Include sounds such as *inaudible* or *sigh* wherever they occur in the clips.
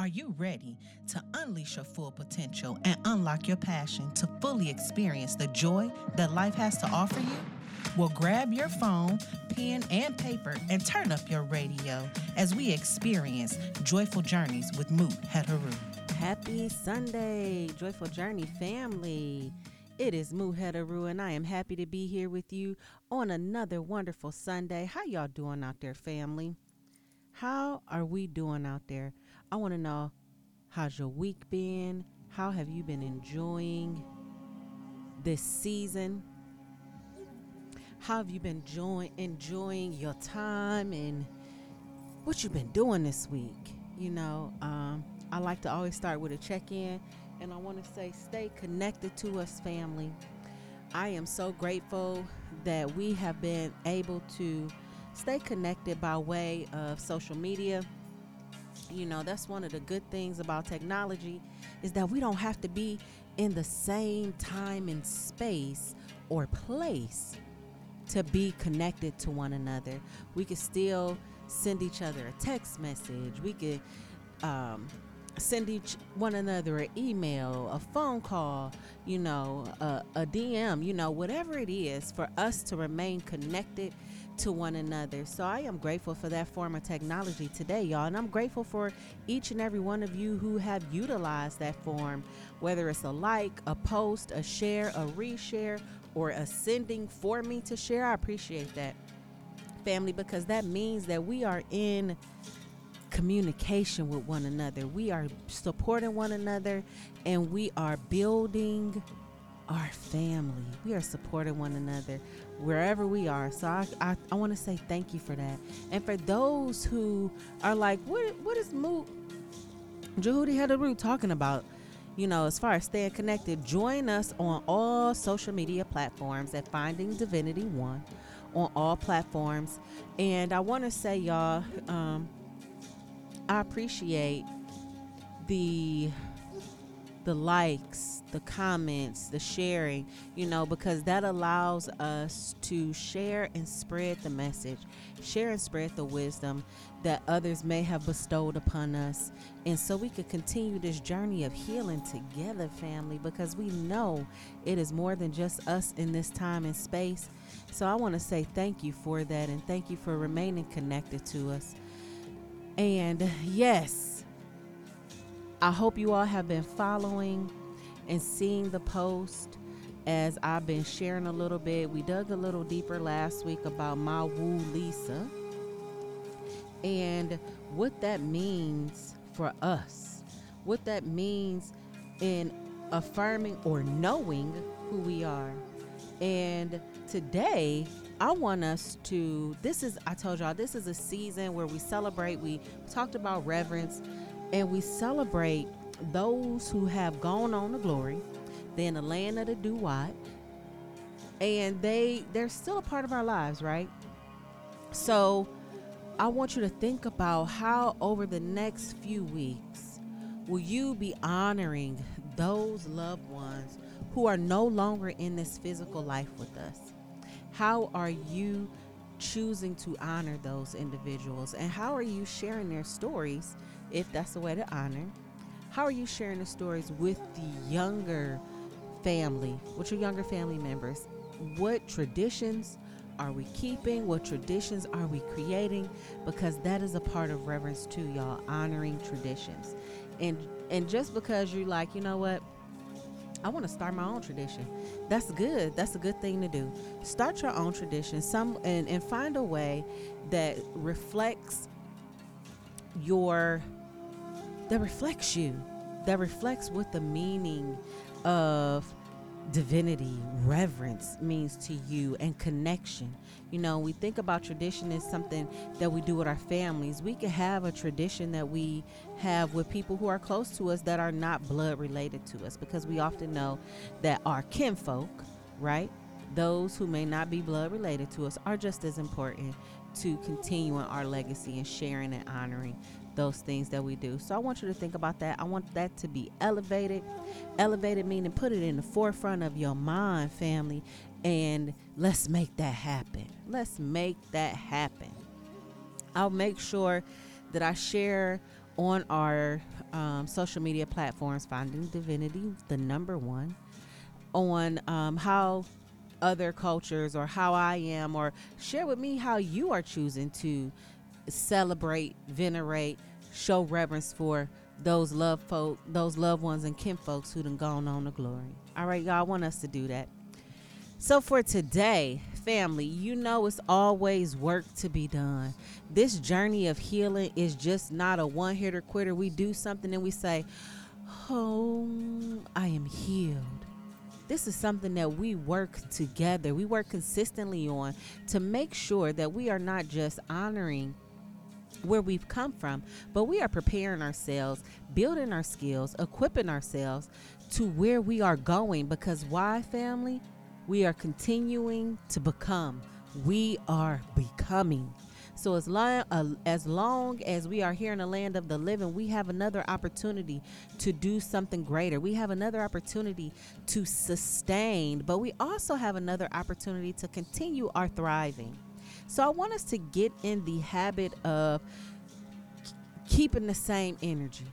Are you ready to unleash your full potential and unlock your passion to fully experience the joy that life has to offer you? Well, grab your phone, pen, and paper and turn up your radio as we experience joyful journeys with Moot Hetaru. Happy Sunday, Joyful Journey family. It is Moo Muhetaru, and I am happy to be here with you on another wonderful Sunday. How y'all doing out there, family? How are we doing out there? I want to know how's your week been? How have you been enjoying this season? How have you been enjoying enjoying your time and what you've been doing this week? You know, um, I like to always start with a check-in, and I want to say, stay connected to us, family. I am so grateful that we have been able to stay connected by way of social media you know that's one of the good things about technology is that we don't have to be in the same time and space or place to be connected to one another. We could still send each other a text message. We could um, send each one another an email a phone call you know a, a dm you know whatever it is for us to remain connected to one another. So I am grateful for that form of technology today, y'all. And I'm grateful for each and every one of you who have utilized that form, whether it's a like, a post, a share, a reshare, or a sending for me to share. I appreciate that, family, because that means that we are in communication with one another. We are supporting one another and we are building our family. We are supporting one another wherever we are. So I, I, I want to say thank you for that. And for those who are like, what what is Moot Jehudi Hadaru talking about? You know, as far as staying connected, join us on all social media platforms at Finding Divinity One on all platforms. And I want to say, y'all, um, I appreciate the the likes, the comments, the sharing, you know, because that allows us to share and spread the message, share and spread the wisdom that others may have bestowed upon us. And so we could continue this journey of healing together, family, because we know it is more than just us in this time and space. So I want to say thank you for that and thank you for remaining connected to us. And yes, I hope you all have been following and seeing the post as I've been sharing a little bit. We dug a little deeper last week about my woo Lisa and what that means for us, what that means in affirming or knowing who we are. And today, I want us to, this is, I told y'all, this is a season where we celebrate. We talked about reverence and we celebrate those who have gone on to glory, they're in the land of the do what, and they they're still a part of our lives, right? So I want you to think about how over the next few weeks will you be honoring those loved ones who are no longer in this physical life with us? How are you choosing to honor those individuals and how are you sharing their stories if that's the way to honor. How are you sharing the stories with the younger family, with your younger family members? What traditions are we keeping? What traditions are we creating? Because that is a part of reverence too, y'all, honoring traditions. And and just because you're like, you know what? I want to start my own tradition. That's good. That's a good thing to do. Start your own tradition. Some and, and find a way that reflects your that reflects you, that reflects what the meaning of divinity, reverence means to you, and connection. You know, we think about tradition as something that we do with our families. We can have a tradition that we have with people who are close to us that are not blood related to us because we often know that our kinfolk, right? Those who may not be blood related to us are just as important to continuing our legacy and sharing and honoring those things that we do. So I want you to think about that. I want that to be elevated. Elevated meaning put it in the forefront of your mind, family, and let's make that happen. Let's make that happen. I'll make sure that I share on our um, social media platforms, Finding Divinity, the number one, on um, how other cultures or how I am, or share with me how you are choosing to celebrate, venerate, show reverence for those love folk, those loved ones and kin folks who done gone on to glory. All right, y'all, I want us to do that. So for today, family, you know it's always work to be done. This journey of healing is just not a one hitter quitter. We do something and we say, Oh, I am healed. This is something that we work together, we work consistently on to make sure that we are not just honoring where we've come from, but we are preparing ourselves, building our skills, equipping ourselves to where we are going. Because why, family? We are continuing to become. We are becoming. So as long uh, as long as we are here in the land of the living, we have another opportunity to do something greater. We have another opportunity to sustain, but we also have another opportunity to continue our thriving. So I want us to get in the habit of keeping the same energy.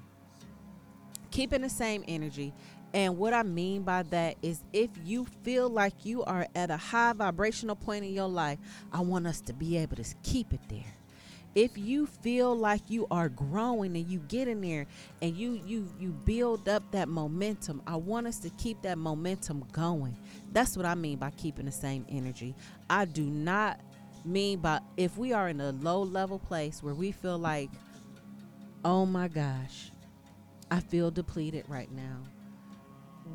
Keeping the same energy. And what I mean by that is if you feel like you are at a high vibrational point in your life, I want us to be able to keep it there. If you feel like you are growing and you get in there and you you you build up that momentum, I want us to keep that momentum going. That's what I mean by keeping the same energy. I do not mean by if we are in a low level place where we feel like, oh my gosh, I feel depleted right now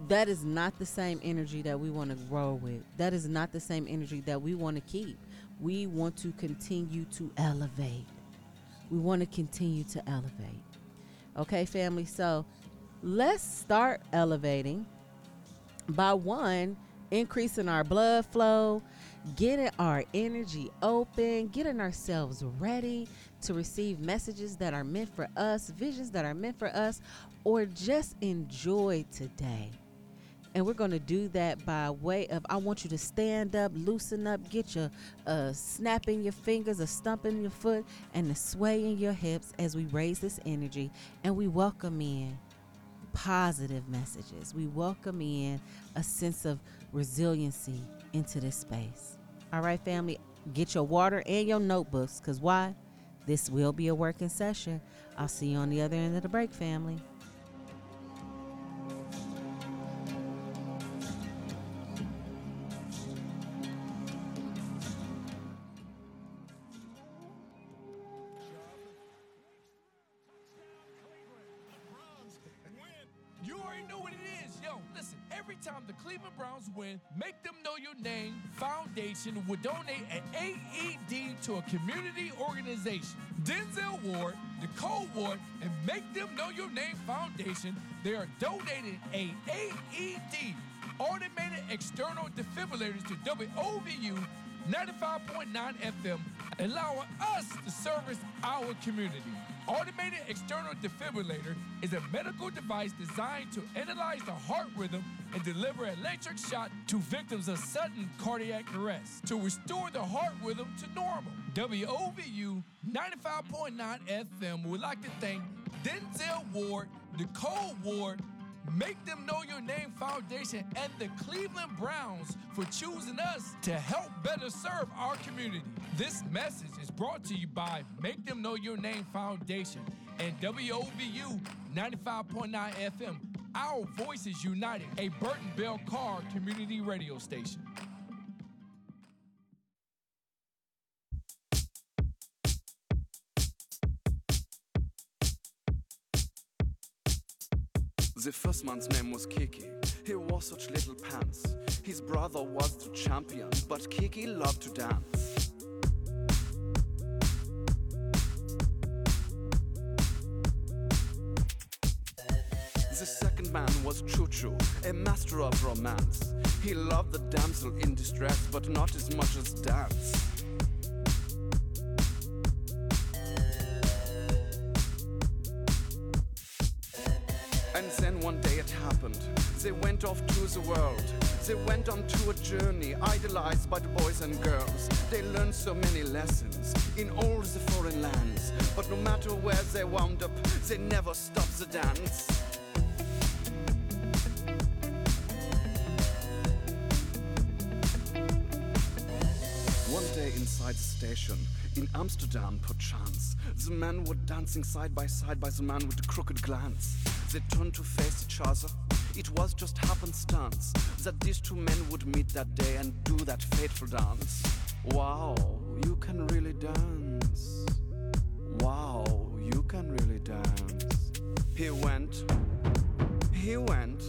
that is not the same energy that we want to grow with. That is not the same energy that we want to keep. We want to continue to elevate. We want to continue to elevate. Okay, family. So let's start elevating by one, increasing our blood flow, getting our energy open, getting ourselves ready to receive messages that are meant for us, visions that are meant for us, or just enjoy today. And we're going to do that by way of I want you to stand up, loosen up, get your uh, snapping your fingers, a stumping your foot, and a sway in your hips as we raise this energy and we welcome in positive messages. We welcome in a sense of resiliency into this space. All right, family, get your water and your notebooks because why? This will be a working session. I'll see you on the other end of the break, family. Foundation will donate an AED to a community organization. Denzel Ward, Nicole Ward, and Make Them Know Your Name Foundation, they are donating a AED, automated external defibrillators to WOVU 95.9 FM, allowing us to service our community. Automated external defibrillator is a medical device designed to analyze the heart rhythm and deliver electric shock to victims of sudden cardiac arrest to restore the heart rhythm to normal. WOVU 95.9 FM would like to thank Denzel Ward, Nicole Ward, Make Them Know Your Name Foundation and the Cleveland Browns for choosing us to help better serve our community. This message is brought to you by Make Them Know Your Name Foundation and WOVU 95.9 FM. Our Voices United, a Burton Bell Carr community radio station. The first man's name was Kiki. He wore such little pants. His brother was the champion, but Kiki loved to dance. The second man was Chuchu, a master of romance. He loved the damsel in distress, but not as much as dance. Went off to the world. They went on to a journey, idolized by the boys and girls. They learned so many lessons in all the foreign lands. But no matter where they wound up, they never stopped the dance. One day inside the station, in Amsterdam, perchance, the men were dancing side by side by the man with the crooked glance. They turned to face each other. It was just happenstance that these two men would meet that day and do that fateful dance. Wow, you can really dance. Wow, you can really dance. He went, he went.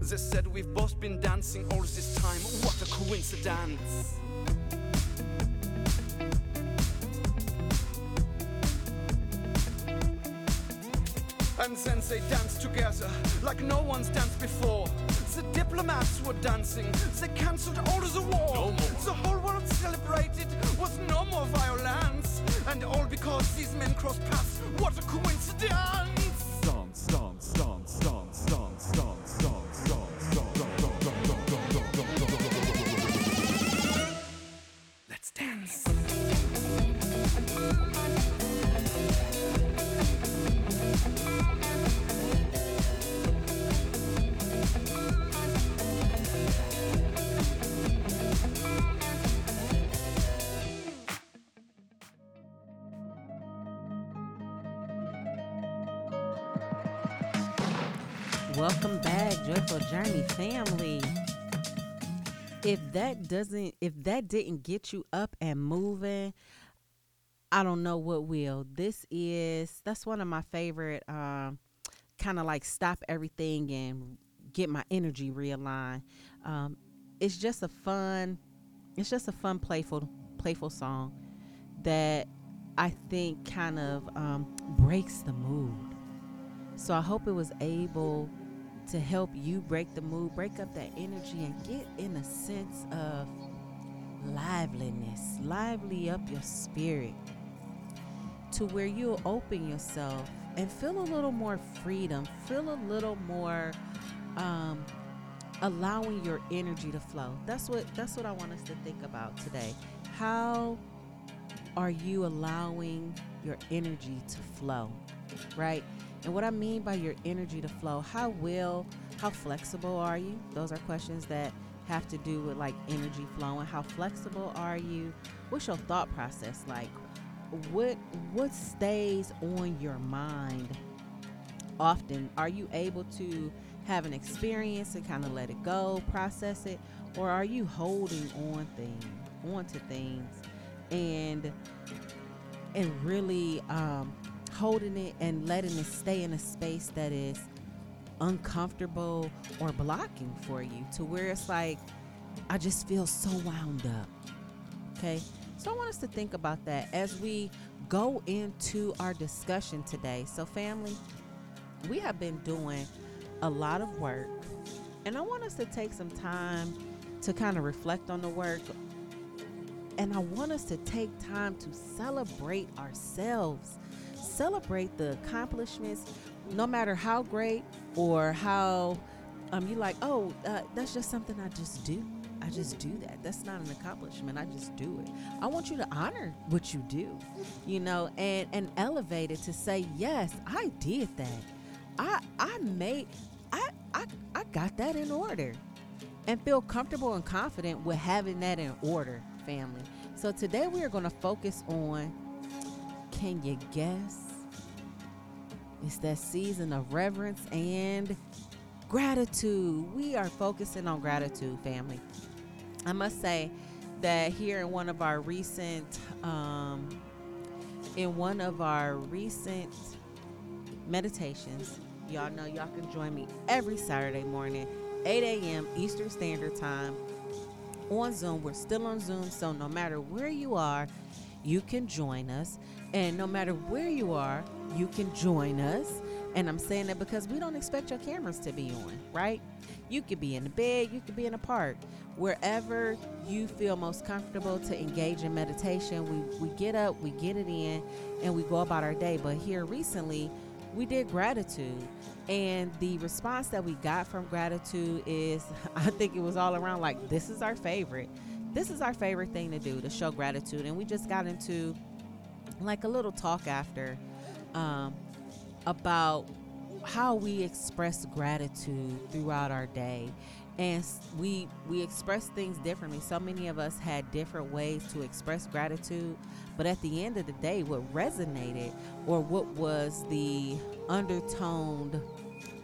They said we've both been dancing all this time. What a coincidence! And then they danced together like no one's danced before. The diplomats were dancing, they cancelled all the war. The whole world celebrated with no more violence. And all because these men crossed paths. What a coincidence! Doesn't if that didn't get you up and moving, I don't know what will. This is that's one of my favorite um kind of like stop everything and get my energy realigned. Um it's just a fun it's just a fun playful playful song that I think kind of um, breaks the mood. So I hope it was able to help you break the mood, break up that energy, and get in a sense of liveliness, lively up your spirit to where you'll open yourself and feel a little more freedom, feel a little more um, allowing your energy to flow. That's what that's what I want us to think about today. How are you allowing your energy to flow? Right? And what I mean by your energy to flow, how will, how flexible are you? Those are questions that have to do with like energy flowing. How flexible are you? What's your thought process like? What what stays on your mind often? Are you able to have an experience and kind of let it go, process it, or are you holding on things, onto things, and and really um, holding it and letting it stay in a space that is uncomfortable or blocking for you to where it's like I just feel so wound up. Okay. So I want us to think about that as we go into our discussion today. So, family, we have been doing a lot of work, and I want us to take some time to kind of reflect on the work. And I want us to take time to celebrate ourselves, celebrate the accomplishments, no matter how great or how um, you like, oh, uh, that's just something I just do. I just do that. That's not an accomplishment. I just do it. I want you to honor what you do, you know, and and elevate it to say, yes, I did that. I I made I I I got that in order, and feel comfortable and confident with having that in order, family. So today we are going to focus on. Can you guess? It's that season of reverence and gratitude. We are focusing on gratitude, family. I must say that here in one of our recent, um, in one of our recent meditations, y'all know y'all can join me every Saturday morning, 8 a.m. Eastern Standard Time on Zoom. We're still on Zoom, so no matter where you are, you can join us. And no matter where you are, you can join us. And I'm saying that because we don't expect your cameras to be on, right? You could be in the bed, you could be in a park, wherever you feel most comfortable to engage in meditation. We, we get up, we get it in, and we go about our day. But here recently, we did gratitude. And the response that we got from gratitude is *laughs* I think it was all around like, this is our favorite. This is our favorite thing to do to show gratitude. And we just got into like a little talk after um, about how we express gratitude throughout our day and we we express things differently so many of us had different ways to express gratitude but at the end of the day what resonated or what was the undertoned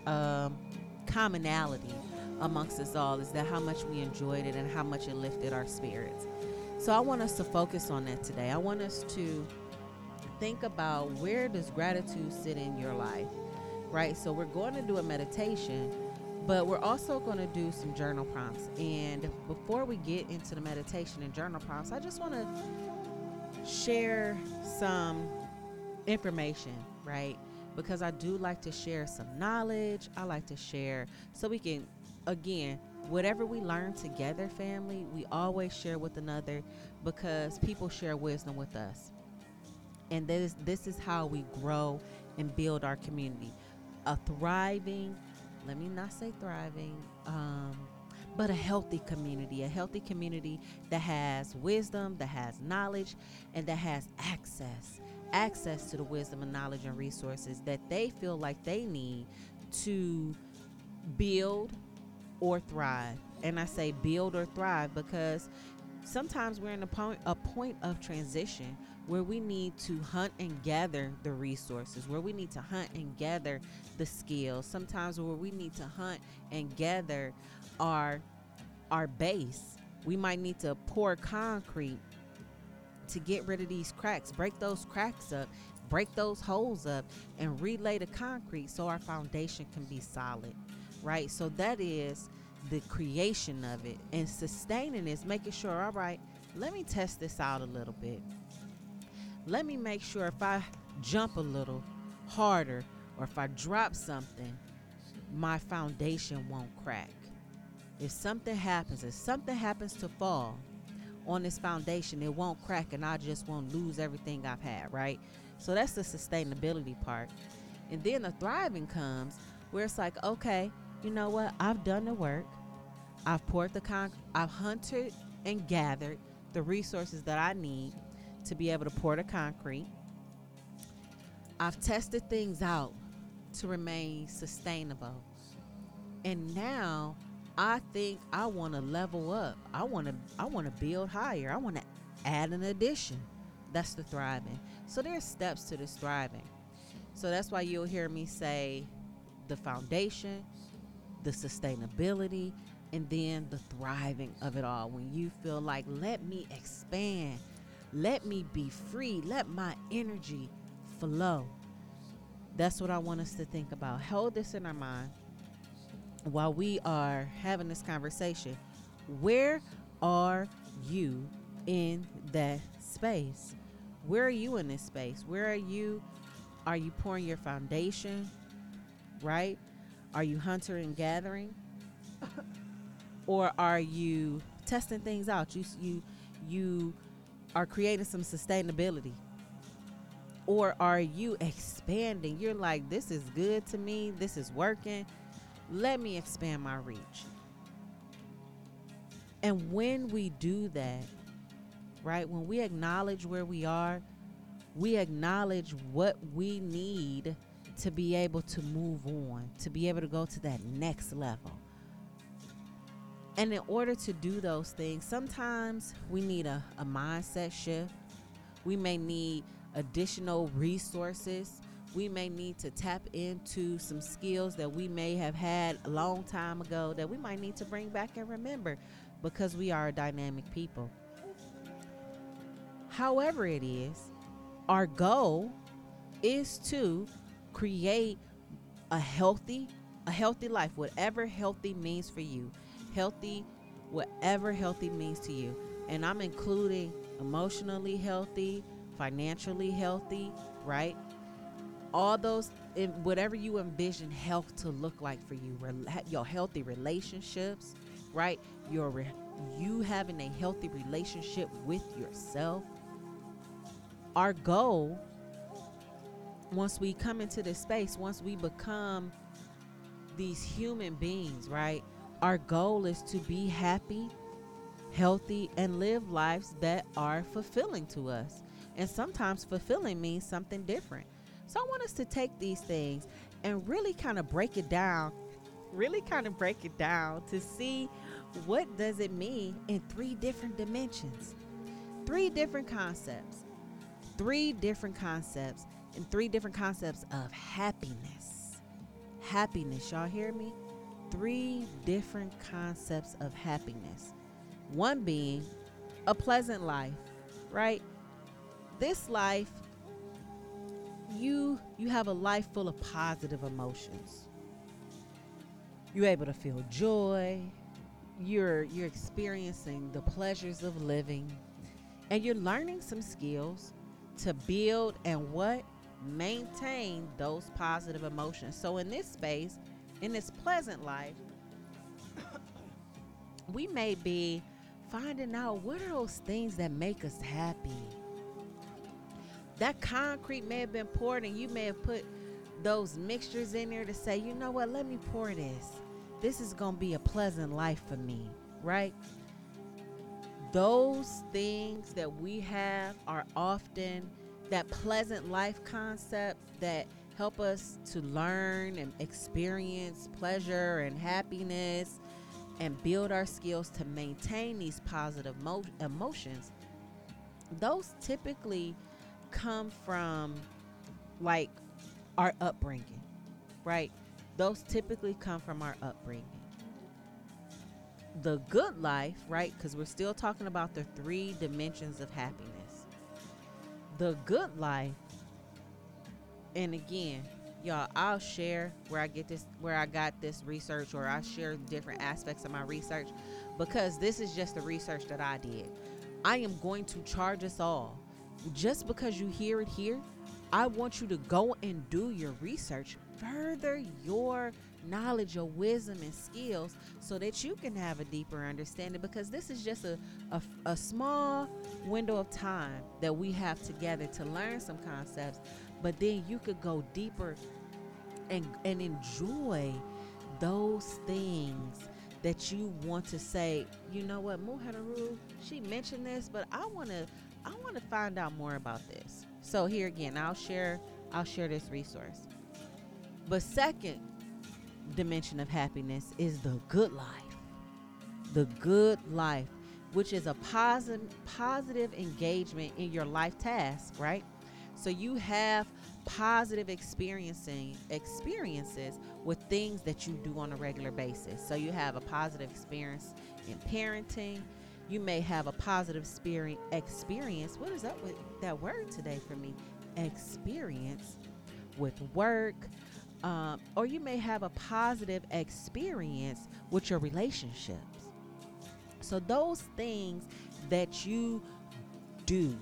um, commonality amongst us all is that how much we enjoyed it and how much it lifted our spirits so i want us to focus on that today i want us to think about where does gratitude sit in your life right so we're going to do a meditation but we're also going to do some journal prompts. And before we get into the meditation and journal prompts, I just want to share some information, right? Because I do like to share some knowledge. I like to share so we can, again, whatever we learn together, family, we always share with another because people share wisdom with us. And this, this is how we grow and build our community. A thriving, let me not say thriving, um, but a healthy community, a healthy community that has wisdom, that has knowledge, and that has access access to the wisdom and knowledge and resources that they feel like they need to build or thrive. And I say build or thrive because sometimes we're in a point, a point of transition where we need to hunt and gather the resources, where we need to hunt and gather the skills, sometimes where we need to hunt and gather our our base. We might need to pour concrete to get rid of these cracks, break those cracks up, break those holes up, and relay the concrete so our foundation can be solid, right? So that is the creation of it. And sustaining is making sure, all right, let me test this out a little bit let me make sure if I jump a little harder or if I drop something, my foundation won't crack. If something happens, if something happens to fall on this foundation, it won't crack and I just won't lose everything I've had, right? So that's the sustainability part. And then the thriving comes where it's like, okay, you know what? I've done the work. I've poured the con I've hunted and gathered the resources that I need to be able to pour the concrete. I've tested things out to remain sustainable. And now I think I want to level up. I want to I want to build higher. I want to add an addition. That's the thriving. So there's steps to this thriving. So that's why you'll hear me say the foundation, the sustainability, and then the thriving of it all. When you feel like, let me expand, let me be free. Let my energy flow. That's what I want us to think about. Hold this in our mind while we are having this conversation. Where are you in that space? Where are you in this space? Where are you? Are you pouring your foundation? Right? Are you hunter and gathering? or are you testing things out? You you you are creating some sustainability? Or are you expanding? You're like, this is good to me, this is working. Let me expand my reach. And when we do that, right, when we acknowledge where we are, we acknowledge what we need to be able to move on, to be able to go to that next level. And in order to do those things, sometimes we need a, a mindset shift. We may need additional resources. We may need to tap into some skills that we may have had a long time ago that we might need to bring back and remember because we are a dynamic people. However, it is, our goal is to create a healthy a healthy life whatever healthy means for you healthy, whatever healthy means to you. And I'm including emotionally healthy, financially healthy, right? All those, whatever you envision health to look like for you, your healthy relationships, right? Your you having a healthy relationship with yourself. Our goal once we come into this space, once we become these human beings, right? Our goal is to be happy, healthy, and live lives that are fulfilling to us. And sometimes fulfilling means something different. So I want us to take these things and really kind of break it down, really kind of break it down to see what does it mean in three different dimensions. Three different concepts. Three different concepts and three different concepts of happiness. Happiness, y'all hear me? Three different concepts of happiness. One being a pleasant life, right? This life you you have a life full of positive emotions. You're able to feel joy. You're you're experiencing the pleasures of living and you're learning some skills to build and what maintain those positive emotions. So in this space, in this pleasant life, *coughs* we may be finding out what are those things that make us happy that concrete may have been poured and you may have put those mixtures in there to say, you know what, let me pour this. This is going to be a pleasant life for me, right? Those things that we have are often that pleasant life concept that help us to learn and experience pleasure and happiness and build our skills to maintain these positive mo- emotions. Those typically come from like our upbringing, right? Those typically come from our upbringing. The good life, right? Because we're still talking about the three dimensions of happiness. The good life, and again, y'all, I'll share where I get this, where I got this research, or I share different aspects of my research because this is just the research that I did. I am going to charge us all. Just because you hear it here, I want you to go and do your research, further your knowledge, your wisdom, and skills so that you can have a deeper understanding. Because this is just a, a, a small window of time that we have together to learn some concepts, but then you could go deeper and, and enjoy those things that you want to say, you know what, Muhadaru, she mentioned this, but I want to I want to find out more about this. So here again, I'll share I'll share this resource. But second dimension of happiness is the good life. The good life, which is a positive positive engagement in your life task, right? So you have positive experiencing experiences with things that you do on a regular basis. So you have a positive experience in parenting, you may have a positive experience. What is up with that word today for me? Experience with work, um, or you may have a positive experience with your relationships. So, those things that you do,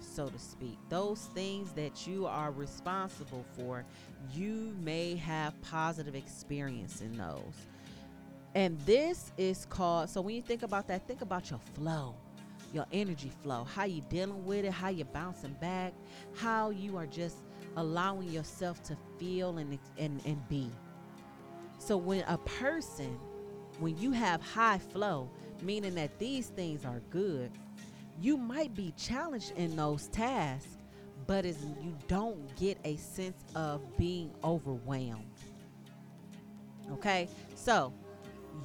so to speak, those things that you are responsible for, you may have positive experience in those. And this is called, so when you think about that, think about your flow, your energy flow, how you dealing with it, how you're bouncing back, how you are just allowing yourself to feel and, and, and be. So when a person, when you have high flow, meaning that these things are good, you might be challenged in those tasks, but as you don't get a sense of being overwhelmed. Okay? So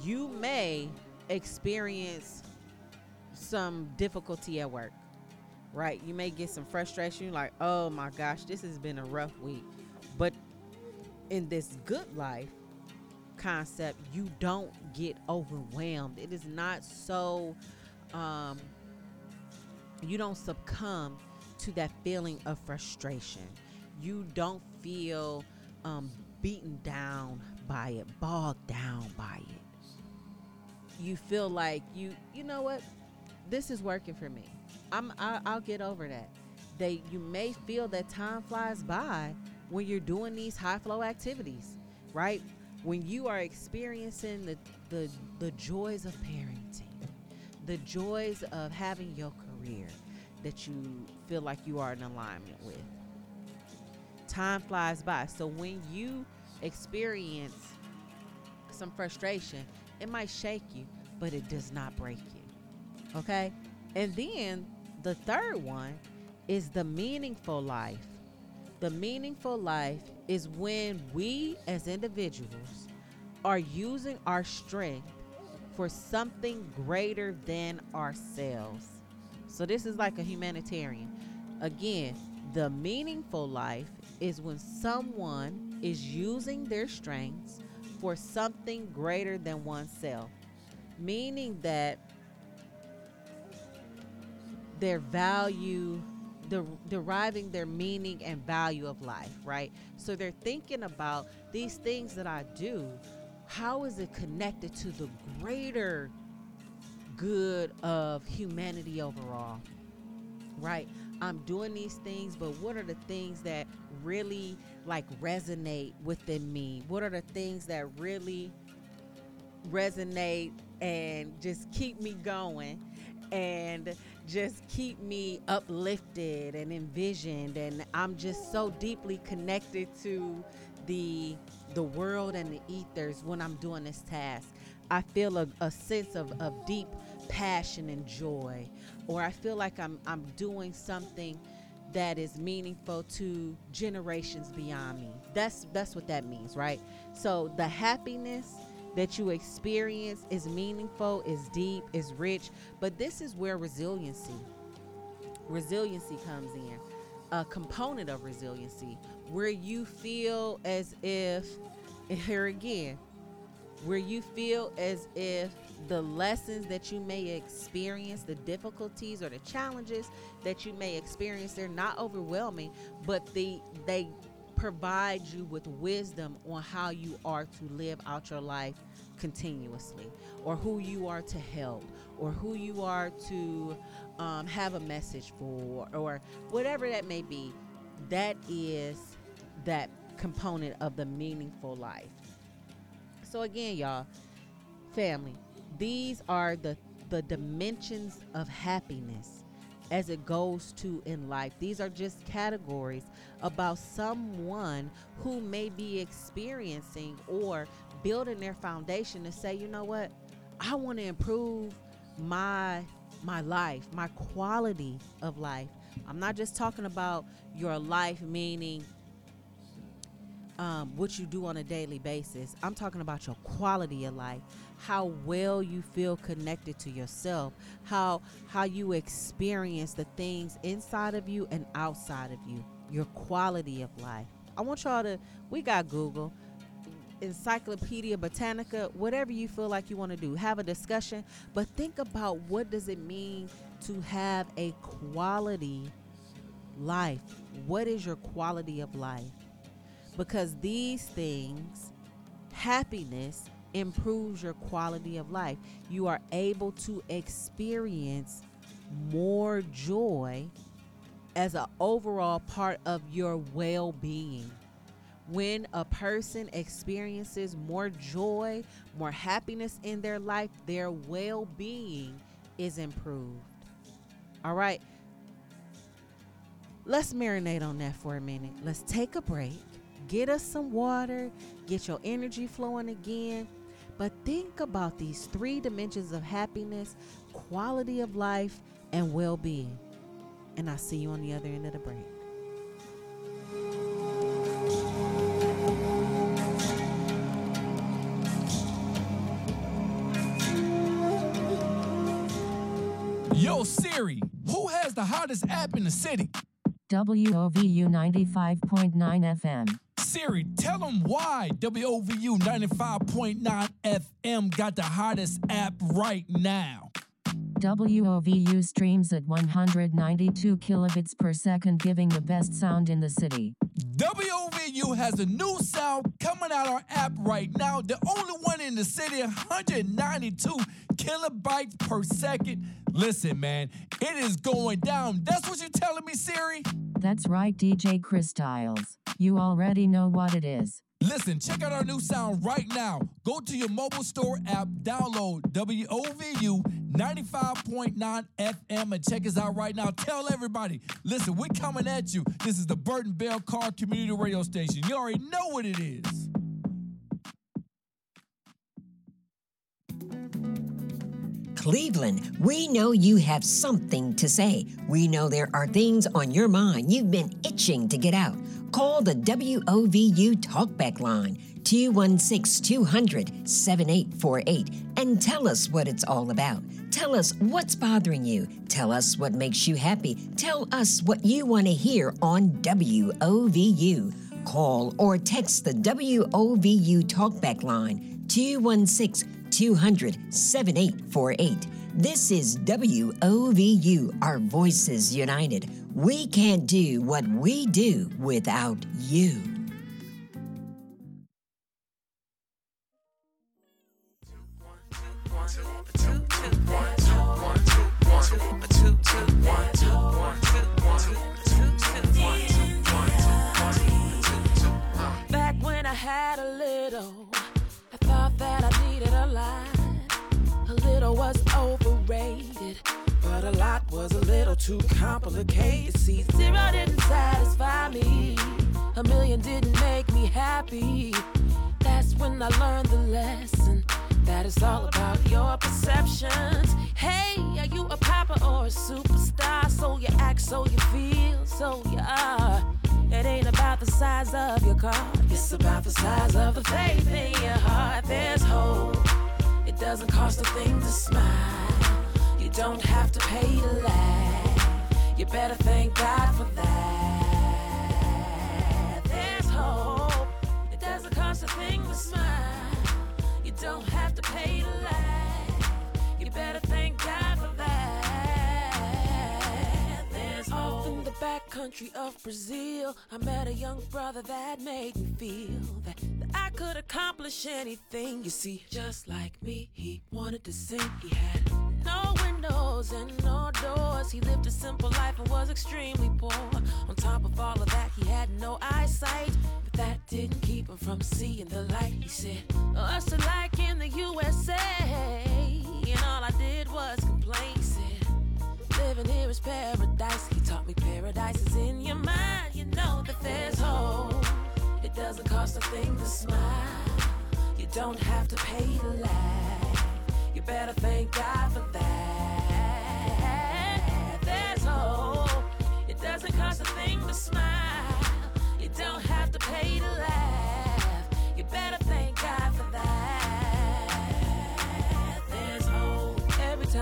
you may experience some difficulty at work, right? You may get some frustration, like, oh my gosh, this has been a rough week. But in this good life concept, you don't get overwhelmed. It is not so, um, you don't succumb to that feeling of frustration. You don't feel um, beaten down by it, bogged down by it you feel like you you know what this is working for me i'm I, i'll get over that they you may feel that time flies by when you're doing these high flow activities right when you are experiencing the the, the joys of parenting the joys of having your career that you feel like you are in alignment with time flies by. So when you experience some frustration, it might shake you, but it does not break you. Okay? And then the third one is the meaningful life. The meaningful life is when we as individuals are using our strength for something greater than ourselves. So this is like a humanitarian. Again, the meaningful life is when someone is using their strengths for something greater than oneself, meaning that their value, deriving their meaning and value of life, right? So they're thinking about these things that I do, how is it connected to the greater good of humanity overall? Right? I'm doing these things, but what are the things that really like resonate within me? What are the things that really resonate and just keep me going and just keep me uplifted and envisioned and I'm just so deeply connected to the the world and the ethers when I'm doing this task. I feel a, a sense of, of deep passion and joy, or I feel like I'm, I'm doing something that is meaningful to generations beyond me. That's that's what that means, right? So the happiness that you experience is meaningful, is deep, is rich, but this is where resiliency resiliency comes in. A component of resiliency where you feel as if here again, where you feel as if the lessons that you may experience, the difficulties or the challenges that you may experience, they're not overwhelming, but they they provide you with wisdom on how you are to live out your life continuously, or who you are to help, or who you are to um, have a message for, or whatever that may be. That is that component of the meaningful life. So again, y'all, family, these are the the dimensions of happiness as it goes to in life. These are just categories about someone who may be experiencing or building their foundation to say, you know what? I want to improve my my life, my quality of life. I'm not just talking about your life meaning um, what you do on a daily basis. I'm talking about your quality of life, how well you feel connected to yourself, how how you experience the things inside of you and outside of you, your quality of life. I want y'all to. We got Google. Encyclopedia Britannica, whatever you feel like you want to do, have a discussion, but think about what does it mean to have a quality life? What is your quality of life? because these things, happiness improves your quality of life. You are able to experience more joy as an overall part of your well being. When a person experiences more joy, more happiness in their life, their well being is improved. All right. Let's marinate on that for a minute. Let's take a break get us some water, get your energy flowing again. But think about these three dimensions of happiness, quality of life, and well being. And I'll see you on the other end of the break. Yo, Siri, who has the hottest app in the city? WOVU 95.9 FM. Siri, tell them why WOVU 95.9 FM got the hottest app right now. WOVU streams at 192 kilobits per second, giving the best sound in the city. WOVU has a new sound coming out our app right now. The only one in the city, 192 kilobytes per second. Listen, man, it is going down. That's what you're telling me, Siri? That's right, DJ Chris Styles. You already know what it is. Listen, check out our new sound right now. Go to your mobile store app, download WOVU 95.9 FM, and check us out right now. Tell everybody, listen, we're coming at you. This is the Burton Bell Carr Community Radio Station. You already know what it is. Cleveland, we know you have something to say. We know there are things on your mind you've been itching to get out. Call the WOVU Talkback line 216 200 7848 and tell us what it's all about. Tell us what's bothering you. Tell us what makes you happy. Tell us what you want to hear on WOVU. Call or text the WOVU Talkback line 216 200 7848. This is WOVU, our voices united. We can't do what we do without you. Back when I had a little, thought that I needed a lot. A little was overrated, but a lot was a little too complicated. See, zero didn't satisfy me, a million didn't make me happy. That's when I learned the lesson. That it's all about your perceptions. Hey, are you a popper or a superstar? So you act, so you feel, so you are. It ain't about the size of your car, it's about the size of the faith in your heart. There's hope. It doesn't cost a thing to smile. You don't have to pay to laugh. You better thank God for that. There's hope. It doesn't cost a thing to smile. You don't have to pay to laugh. You better thank God for that. Country of Brazil. I met a young brother that made me feel that, that I could accomplish anything. You see, just like me, he wanted to sing. He had no windows and no doors. He lived a simple life and was extremely poor. On top of all of that, he had no eyesight. But that didn't keep him from seeing the light. He said, Us are like in the USA. And all I did was Living here is paradise. He taught me paradise is in your mind. You know that there's hope. It doesn't cost a thing to smile. You don't have to pay to laugh. You better thank God for that. There's hope. It doesn't cost a thing to smile. You don't have to pay to laugh.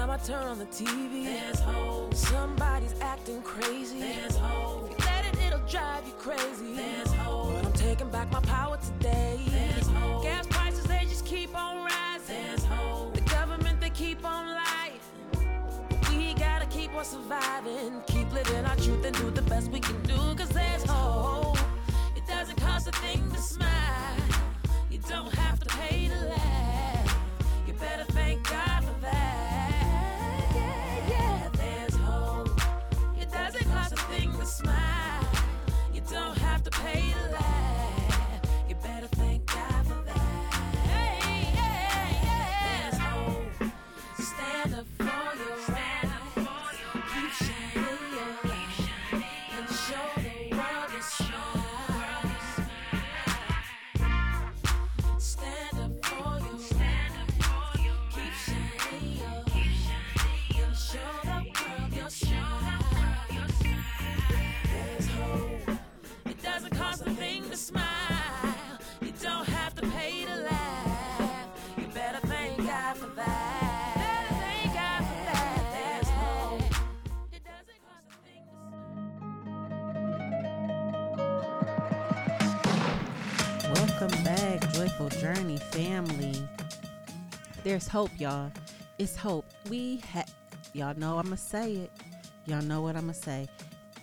Time I turn on the TV, there's hope. Somebody's acting crazy. There's hope. If you let it, it'll drive you crazy. There's hope. But I'm taking back my power today. There's hope. Gas prices, they just keep on rising. There's hope. The government, they keep on lying. We gotta keep on surviving. Keep living our truth and do the best we can do. Cause there's hope. It doesn't cost a thing to smile. There's hope, y'all. It's hope. We have, y'all know I'm going to say it. Y'all know what I'm going to say.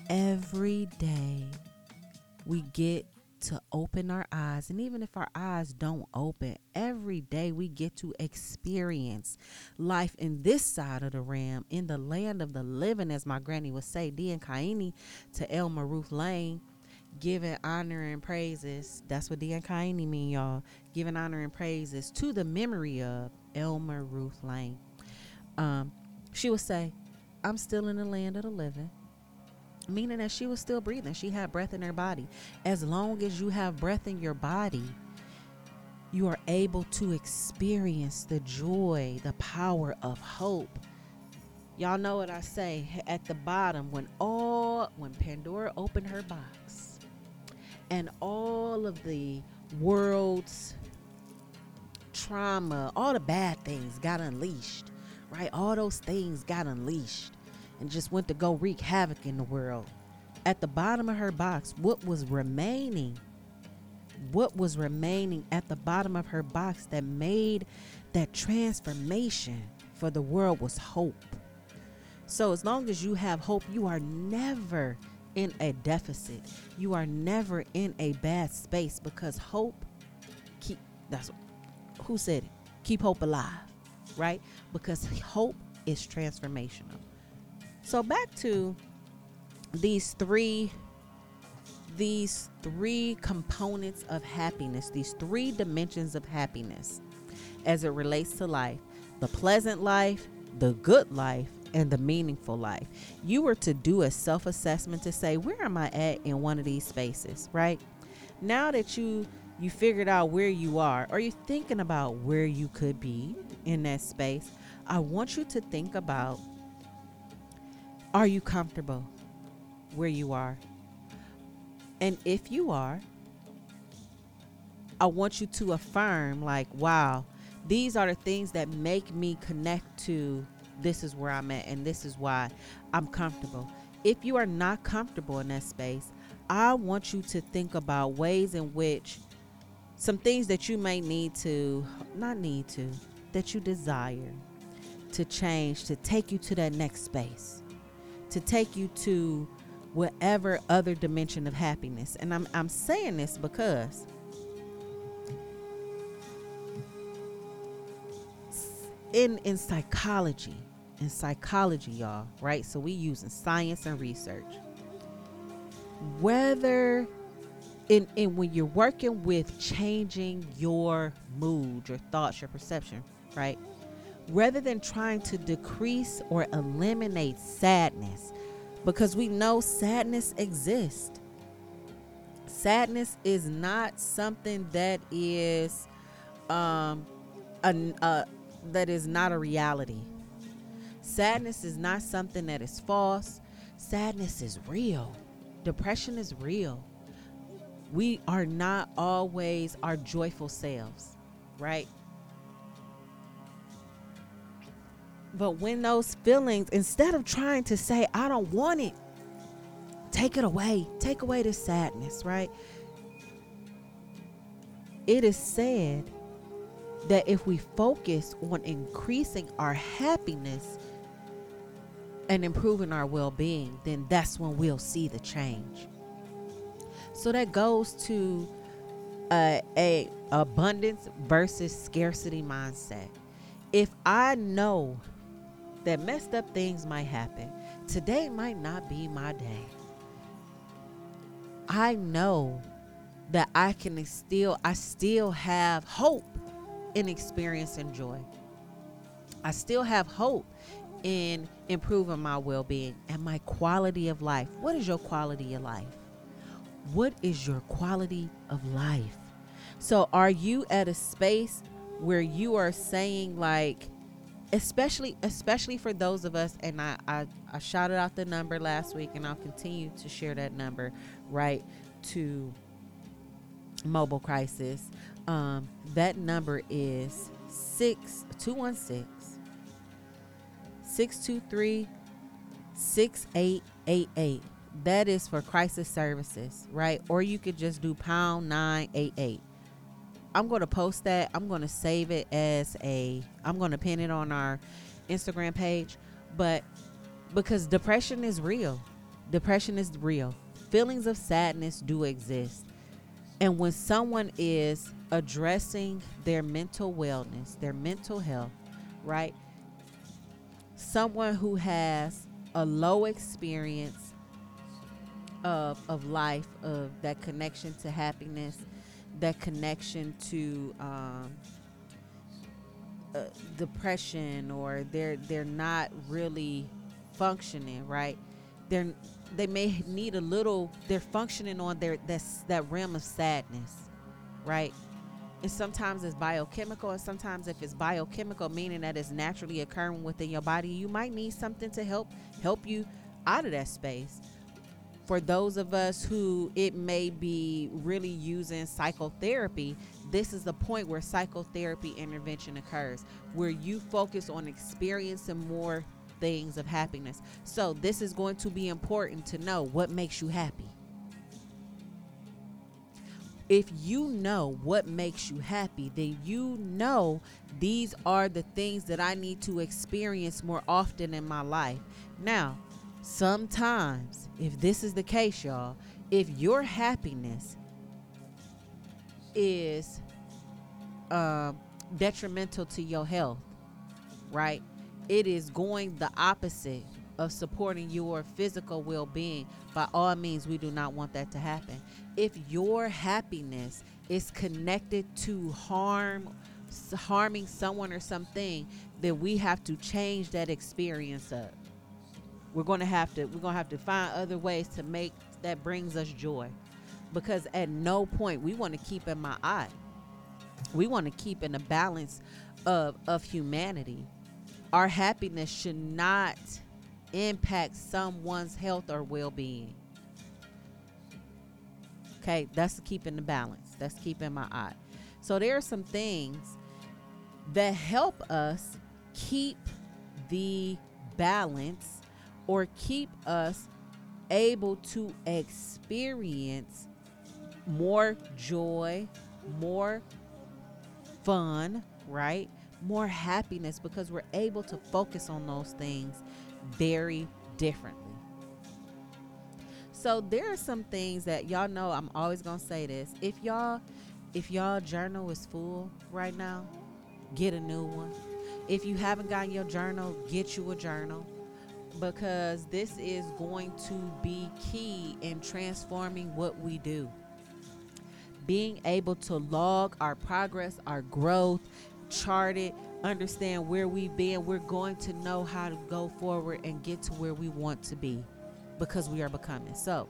Every day we get to open our eyes. And even if our eyes don't open, every day we get to experience life in this side of the ram, in the land of the living, as my granny would say, D and Kaini to Elma Ruth Lane. giving honor and praises. That's what Diankaini mean, y'all. Giving honor and praises to the memory of Elmer Ruth Lane. Um, she would say, I'm still in the land of the living. Meaning that she was still breathing. She had breath in her body. As long as you have breath in your body, you are able to experience the joy, the power of hope. Y'all know what I say at the bottom when all when Pandora opened her box and all of the world's trauma, all the bad things got unleashed, right? All those things got unleashed and just went to go wreak havoc in the world. At the bottom of her box, what was remaining what was remaining at the bottom of her box that made that transformation for the world was hope. So, as long as you have hope, you are never in a deficit. You are never in a bad space because hope keep that's who said it. Keep hope alive, right? Because hope is transformational. So back to these three these three components of happiness, these three dimensions of happiness as it relates to life the pleasant life, the good life, and the meaningful life. You were to do a self assessment to say, where am I at in one of these spaces, right? Now that you you figured out where you are or you're thinking about where you could be in that space, I want you to think about are you comfortable where you are? And if you are, I want you to affirm, like, wow, these are the things that make me connect to this is where I'm at and this is why I'm comfortable. If you are not comfortable in that space, I want you to think about ways in which some things that you may need to, not need to, that you desire to change to take you to that next space, to take you to whatever other dimension of happiness. And I'm, I'm saying this because in in psychology, in psychology, y'all, right? So we using science and research. Whether in, in when you're working with changing your mood, your thoughts, your perception, right? Rather than trying to decrease or eliminate sadness, because we know sadness exists. Sadness is not something that is um a, a, that is not a reality. Sadness is not something that is false. Sadness is real. Depression is real. We are not always our joyful selves, right? But when those feelings, instead of trying to say, I don't want it, take it away, take away the sadness, right? It is said that if we focus on increasing our happiness and improving our well being, then that's when we'll see the change. So that goes to uh, a abundance versus scarcity mindset. If I know that messed up things might happen. Today might not be my day. I know that I can still I still have hope in experiencing joy. I still have hope in improving my well-being and my quality of life. What is your quality of life? What is your quality of life? So are you at a space where you are saying like especially especially for those of us and I, I i shouted out the number last week and i'll continue to share that number right to mobile crisis um, that number is 6216 623 6888 that is for crisis services right or you could just do pound 988 I'm going to post that. I'm going to save it as a I'm going to pin it on our Instagram page, but because depression is real. Depression is real. Feelings of sadness do exist. And when someone is addressing their mental wellness, their mental health, right? Someone who has a low experience of of life, of that connection to happiness, that connection to um, uh, depression, or they're they're not really functioning right. They're they may need a little. They're functioning on their that's that realm of sadness, right? and sometimes it's biochemical and sometimes if it's biochemical meaning that it's naturally occurring within your body you might need something to help help you out of that space for those of us who it may be really using psychotherapy this is the point where psychotherapy intervention occurs where you focus on experiencing more things of happiness so this is going to be important to know what makes you happy if you know what makes you happy, then you know these are the things that I need to experience more often in my life. Now, sometimes, if this is the case, y'all, if your happiness is uh, detrimental to your health, right? It is going the opposite of supporting your physical well being. By all means, we do not want that to happen if your happiness is connected to harm harming someone or something then we have to change that experience up we're going to have to we're going to have to find other ways to make that brings us joy because at no point we want to keep in my eye we want to keep in the balance of of humanity our happiness should not impact someone's health or well-being Okay, that's keeping the balance. That's keeping my eye. So there are some things that help us keep the balance or keep us able to experience more joy, more fun, right? More happiness because we're able to focus on those things very differently. So there are some things that y'all know I'm always gonna say this. If y'all if y'all journal is full right now, get a new one. If you haven't gotten your journal, get you a journal because this is going to be key in transforming what we do. Being able to log our progress, our growth, chart it, understand where we've been, we're going to know how to go forward and get to where we want to be because we are becoming. So,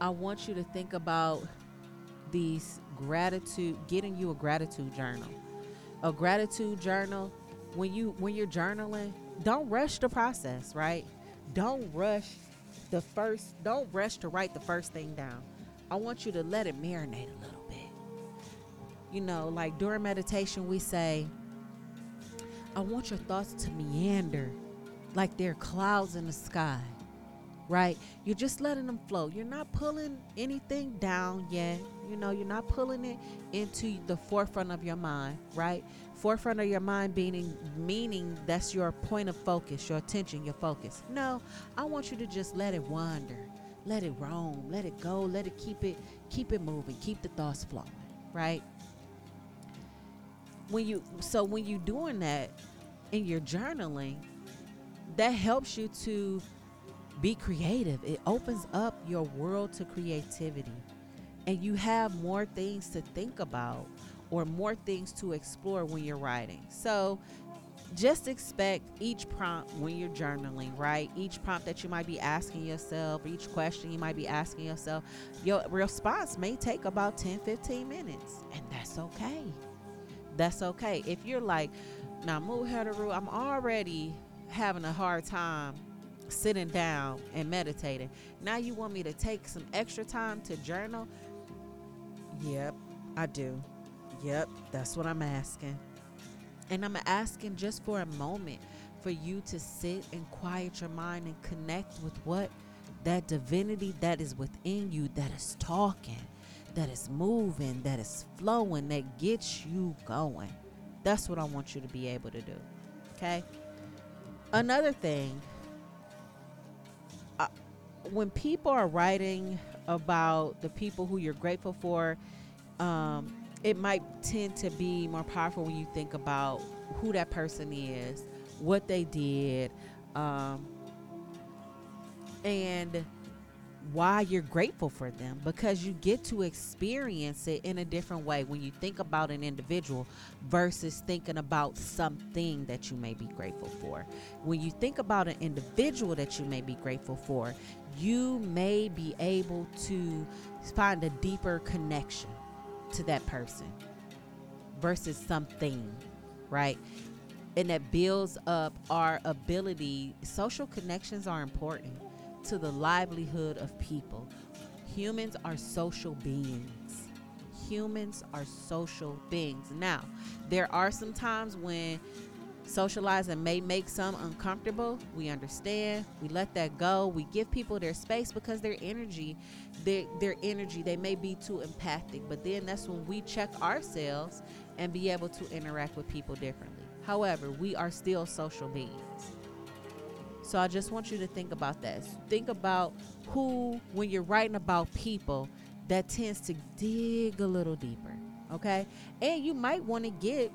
I want you to think about these gratitude, getting you a gratitude journal. A gratitude journal, when you when you're journaling, don't rush the process, right? Don't rush the first don't rush to write the first thing down. I want you to let it marinate a little bit. You know, like during meditation we say, I want your thoughts to meander like they're clouds in the sky right? You're just letting them flow. You're not pulling anything down yet. You know, you're not pulling it into the forefront of your mind, right? Forefront of your mind being meaning that's your point of focus, your attention, your focus. No, I want you to just let it wander. Let it roam, let it go, let it keep it keep it moving, keep the thoughts flowing, right? When you so when you're doing that in your journaling, that helps you to be creative. It opens up your world to creativity. And you have more things to think about or more things to explore when you're writing. So just expect each prompt when you're journaling, right? Each prompt that you might be asking yourself, each question you might be asking yourself, your response may take about 10, 15 minutes. And that's okay. That's okay. If you're like, now, Muhedaru, I'm already having a hard time sitting down and meditating. Now you want me to take some extra time to journal? Yep, I do. Yep, that's what I'm asking. And I'm asking just for a moment for you to sit and quiet your mind and connect with what that divinity that is within you that is talking, that is moving, that is flowing, that gets you going. That's what I want you to be able to do. Okay? Another thing when people are writing about the people who you're grateful for, um, it might tend to be more powerful when you think about who that person is, what they did, um, and why you're grateful for them because you get to experience it in a different way when you think about an individual versus thinking about something that you may be grateful for. When you think about an individual that you may be grateful for, you may be able to find a deeper connection to that person versus something, right? And that builds up our ability. Social connections are important to the livelihood of people. Humans are social beings. Humans are social beings. Now, there are some times when socializing may make some uncomfortable. We understand. We let that go. We give people their space because their energy, their their energy, they may be too empathic. But then that's when we check ourselves and be able to interact with people differently. However, we are still social beings. So I just want you to think about that. Think about who, when you're writing about people, that tends to dig a little deeper. Okay. And you might want to get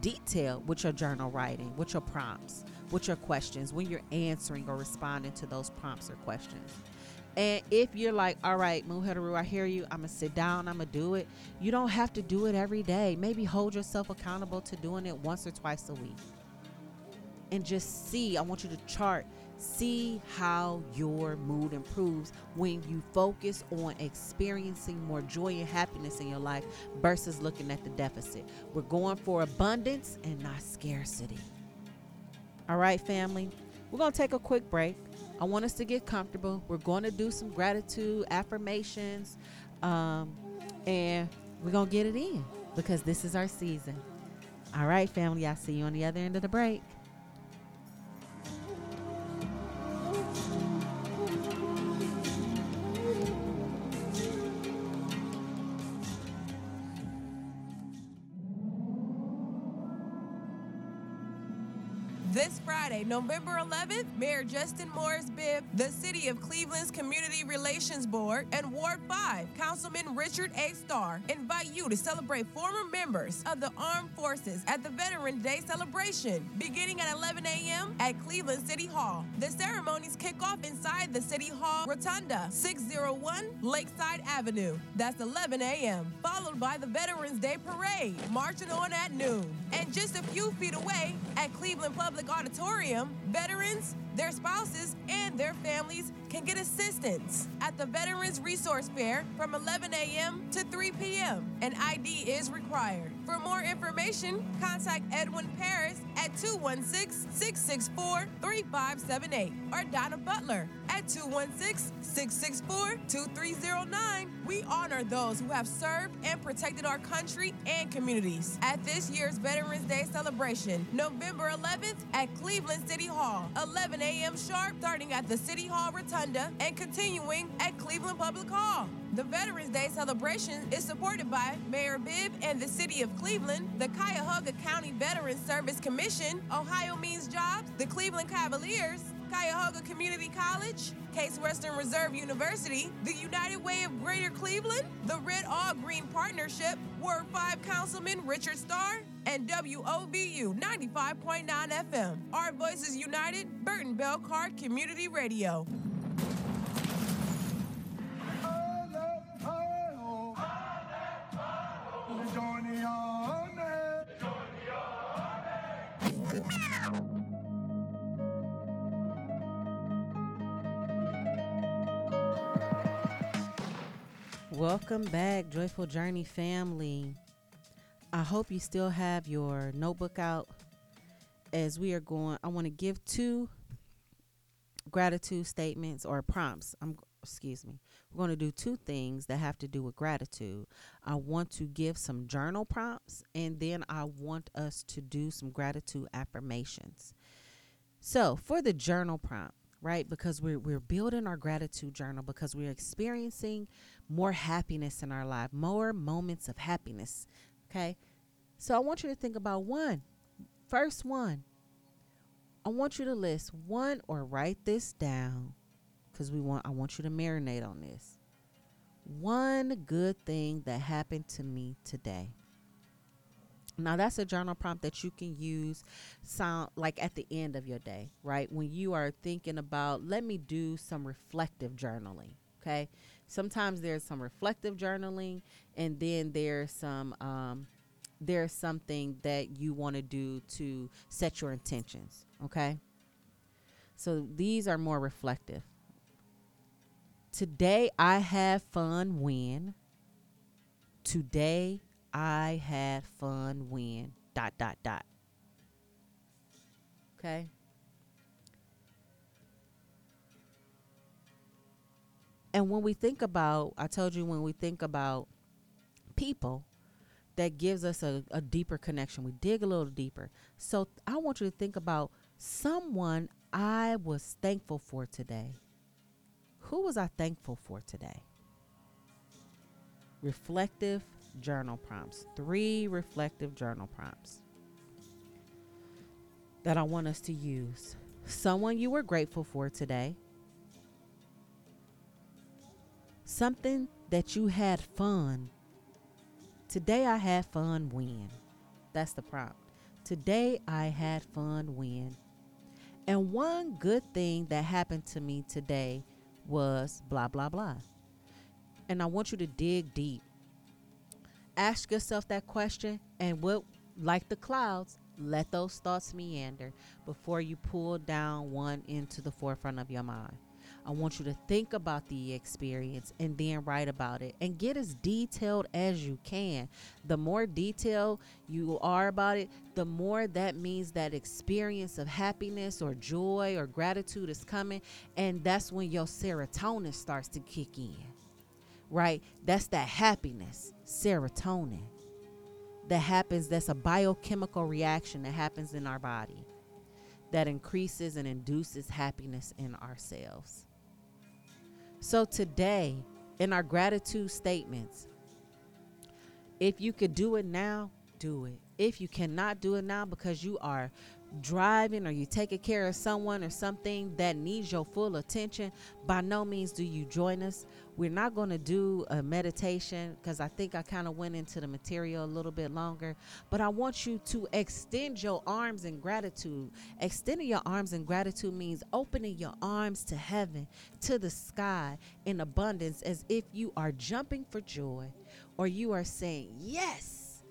detailed with your journal writing, with your prompts, with your questions when you're answering or responding to those prompts or questions. And if you're like, all right, Muhedaru, I hear you. I'm going to sit down. I'm going to do it. You don't have to do it every day. Maybe hold yourself accountable to doing it once or twice a week and just see. I want you to chart, see how your mood improves when you focus on experiencing more joy and happiness in your life versus looking at the deficit. We're going for abundance and not scarcity. All right, family, we're going to take a quick break. I want us to get comfortable. We're going to do some gratitude affirmations, um, and we're going to get it in because this is our season. All right, family, I'll see you on the other end of the break. November 11th, Mayor Justin Morris Bibb, the City of Cleveland's Community Relations Board, and Ward 5, Councilman Richard A. Starr invite you to celebrate former members of the armed forces at the Veterans Day celebration beginning at 11 a.m. at Cleveland City Hall. The ceremonies kick off inside the City Hall Rotunda, 601 Lakeside Avenue. That's 11 a.m., followed by the Veterans Day Parade, marching on at noon. And just a few feet away at Cleveland Public Auditorium, veterans, their spouses, and their families can get assistance at the Veterans Resource Fair from 11 a.m. to 3 p.m. An ID is required. For more information, contact Edwin Paris at 216 664 3578 or Donna Butler at 216 664 2309. We honor those who have served and protected our country and communities at this year's Veterans Day celebration, November 11th at Cleveland City Hall, 11 a.m. sharp, starting at the City Hall Rotunda and continuing at Cleveland Public Hall. The Veterans Day celebration is supported by Mayor Bibb and the City of Cleveland, the Cuyahoga County Veterans Service Commission, Ohio Means Jobs, the Cleveland Cavaliers, Cuyahoga Community College, Case Western Reserve University, the United Way of Greater Cleveland, the Red All Green Partnership, Ward 5 Councilman Richard Starr, and WOVU 95.9 FM. Our Voices United, Burton Bell Carr Community Radio. Welcome back, Joyful Journey family. I hope you still have your notebook out as we are going. I want to give two gratitude statements or prompts. I'm excuse me. We're going to do two things that have to do with gratitude. I want to give some journal prompts and then I want us to do some gratitude affirmations. So, for the journal prompt, right? Because we're we're building our gratitude journal because we're experiencing more happiness in our life, more moments of happiness. Okay. So I want you to think about one. First one. I want you to list one or write this down because we want I want you to marinate on this. One good thing that happened to me today. Now that's a journal prompt that you can use sound like at the end of your day, right? When you are thinking about let me do some reflective journaling, okay? Sometimes there's some reflective journaling and then there's some um there's something that you want to do to set your intentions, okay? So these are more reflective. Today I have fun when today I had fun when dot dot dot. Okay. And when we think about, I told you when we think about people, that gives us a, a deeper connection. We dig a little deeper. So I want you to think about someone I was thankful for today. Who was I thankful for today? Reflective journal prompts. Three reflective journal prompts that I want us to use. Someone you were grateful for today. Something that you had fun. Today I had fun when. That's the prompt. Today I had fun when. And one good thing that happened to me today was blah, blah, blah. And I want you to dig deep ask yourself that question and what like the clouds let those thoughts meander before you pull down one into the forefront of your mind i want you to think about the experience and then write about it and get as detailed as you can the more detailed you are about it the more that means that experience of happiness or joy or gratitude is coming and that's when your serotonin starts to kick in right? That's that happiness, serotonin, that happens. That's a biochemical reaction that happens in our body that increases and induces happiness in ourselves. So, today, in our gratitude statements, if you could do it now, do it. If you cannot do it now because you are driving or you taking care of someone or something that needs your full attention, by no means do you join us. We're not going to do a meditation because I think I kind of went into the material a little bit longer. But I want you to extend your arms in gratitude. Extending your arms in gratitude means opening your arms to heaven, to the sky in abundance, as if you are jumping for joy or you are saying, Yes,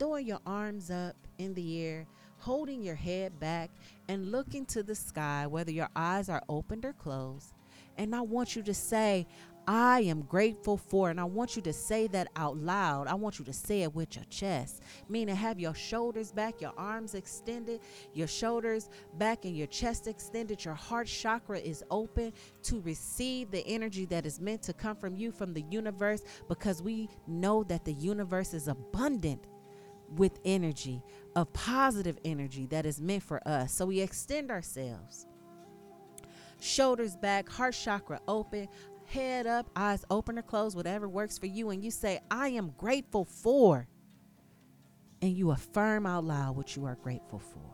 throwing your arms up in the air holding your head back and looking to the sky, whether your eyes are opened or closed. And I want you to say, I am grateful for, and I want you to say that out loud. I want you to say it with your chest, meaning have your shoulders back, your arms extended, your shoulders back, and your chest extended. Your heart chakra is open to receive the energy that is meant to come from you, from the universe, because we know that the universe is abundant with energy, of positive energy that is meant for us. So we extend ourselves. Shoulders back, heart chakra open, head up, eyes open or closed, whatever works for you. And you say, I am grateful for. And you affirm out loud what you are grateful for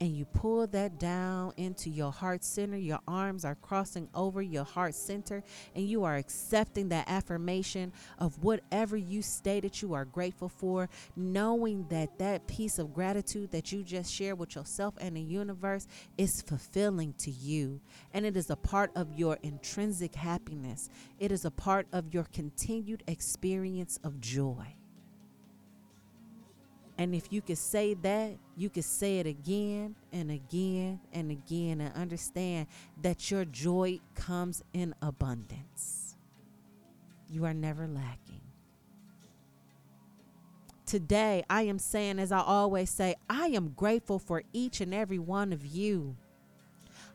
and you pull that down into your heart center. Your arms are crossing over your heart center, and you are accepting that affirmation of whatever you stated you are grateful for, knowing that that piece of gratitude that you just shared with yourself and the universe is fulfilling to you. And it is a part of your intrinsic happiness, it is a part of your continued experience of joy. And if you could say that, you could say it again and again and again and understand that your joy comes in abundance. You are never lacking. Today, I am saying, as I always say, I am grateful for each and every one of you.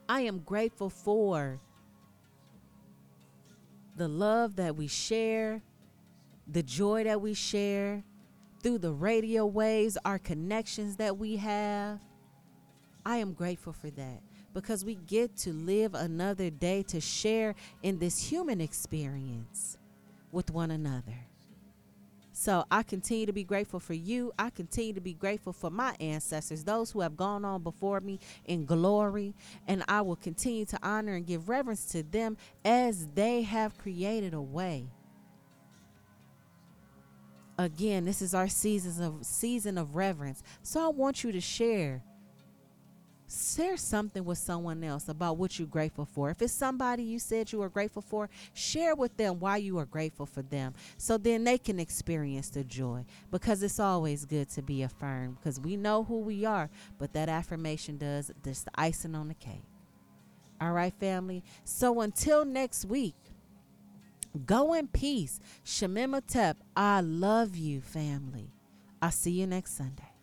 I am grateful for the love that we share, the joy that we share, through the radio waves, our connections that we have. I am grateful for that because we get to live another day to share in this human experience with one another. So I continue to be grateful for you. I continue to be grateful for my ancestors, those who have gone on before me in glory. And I will continue to honor and give reverence to them as they have created a way again, this is our seasons of season of reverence. So I want you to share share something with someone else about what you're grateful for. If it's somebody you said you are grateful for, share with them why you are grateful for them so then they can experience the joy because it's always good to be affirmed because we know who we are, but that affirmation does just the icing on the cake. All right, family. So until next week, go in peace. Shemimatep, I love you, family. I'll see you next Sunday.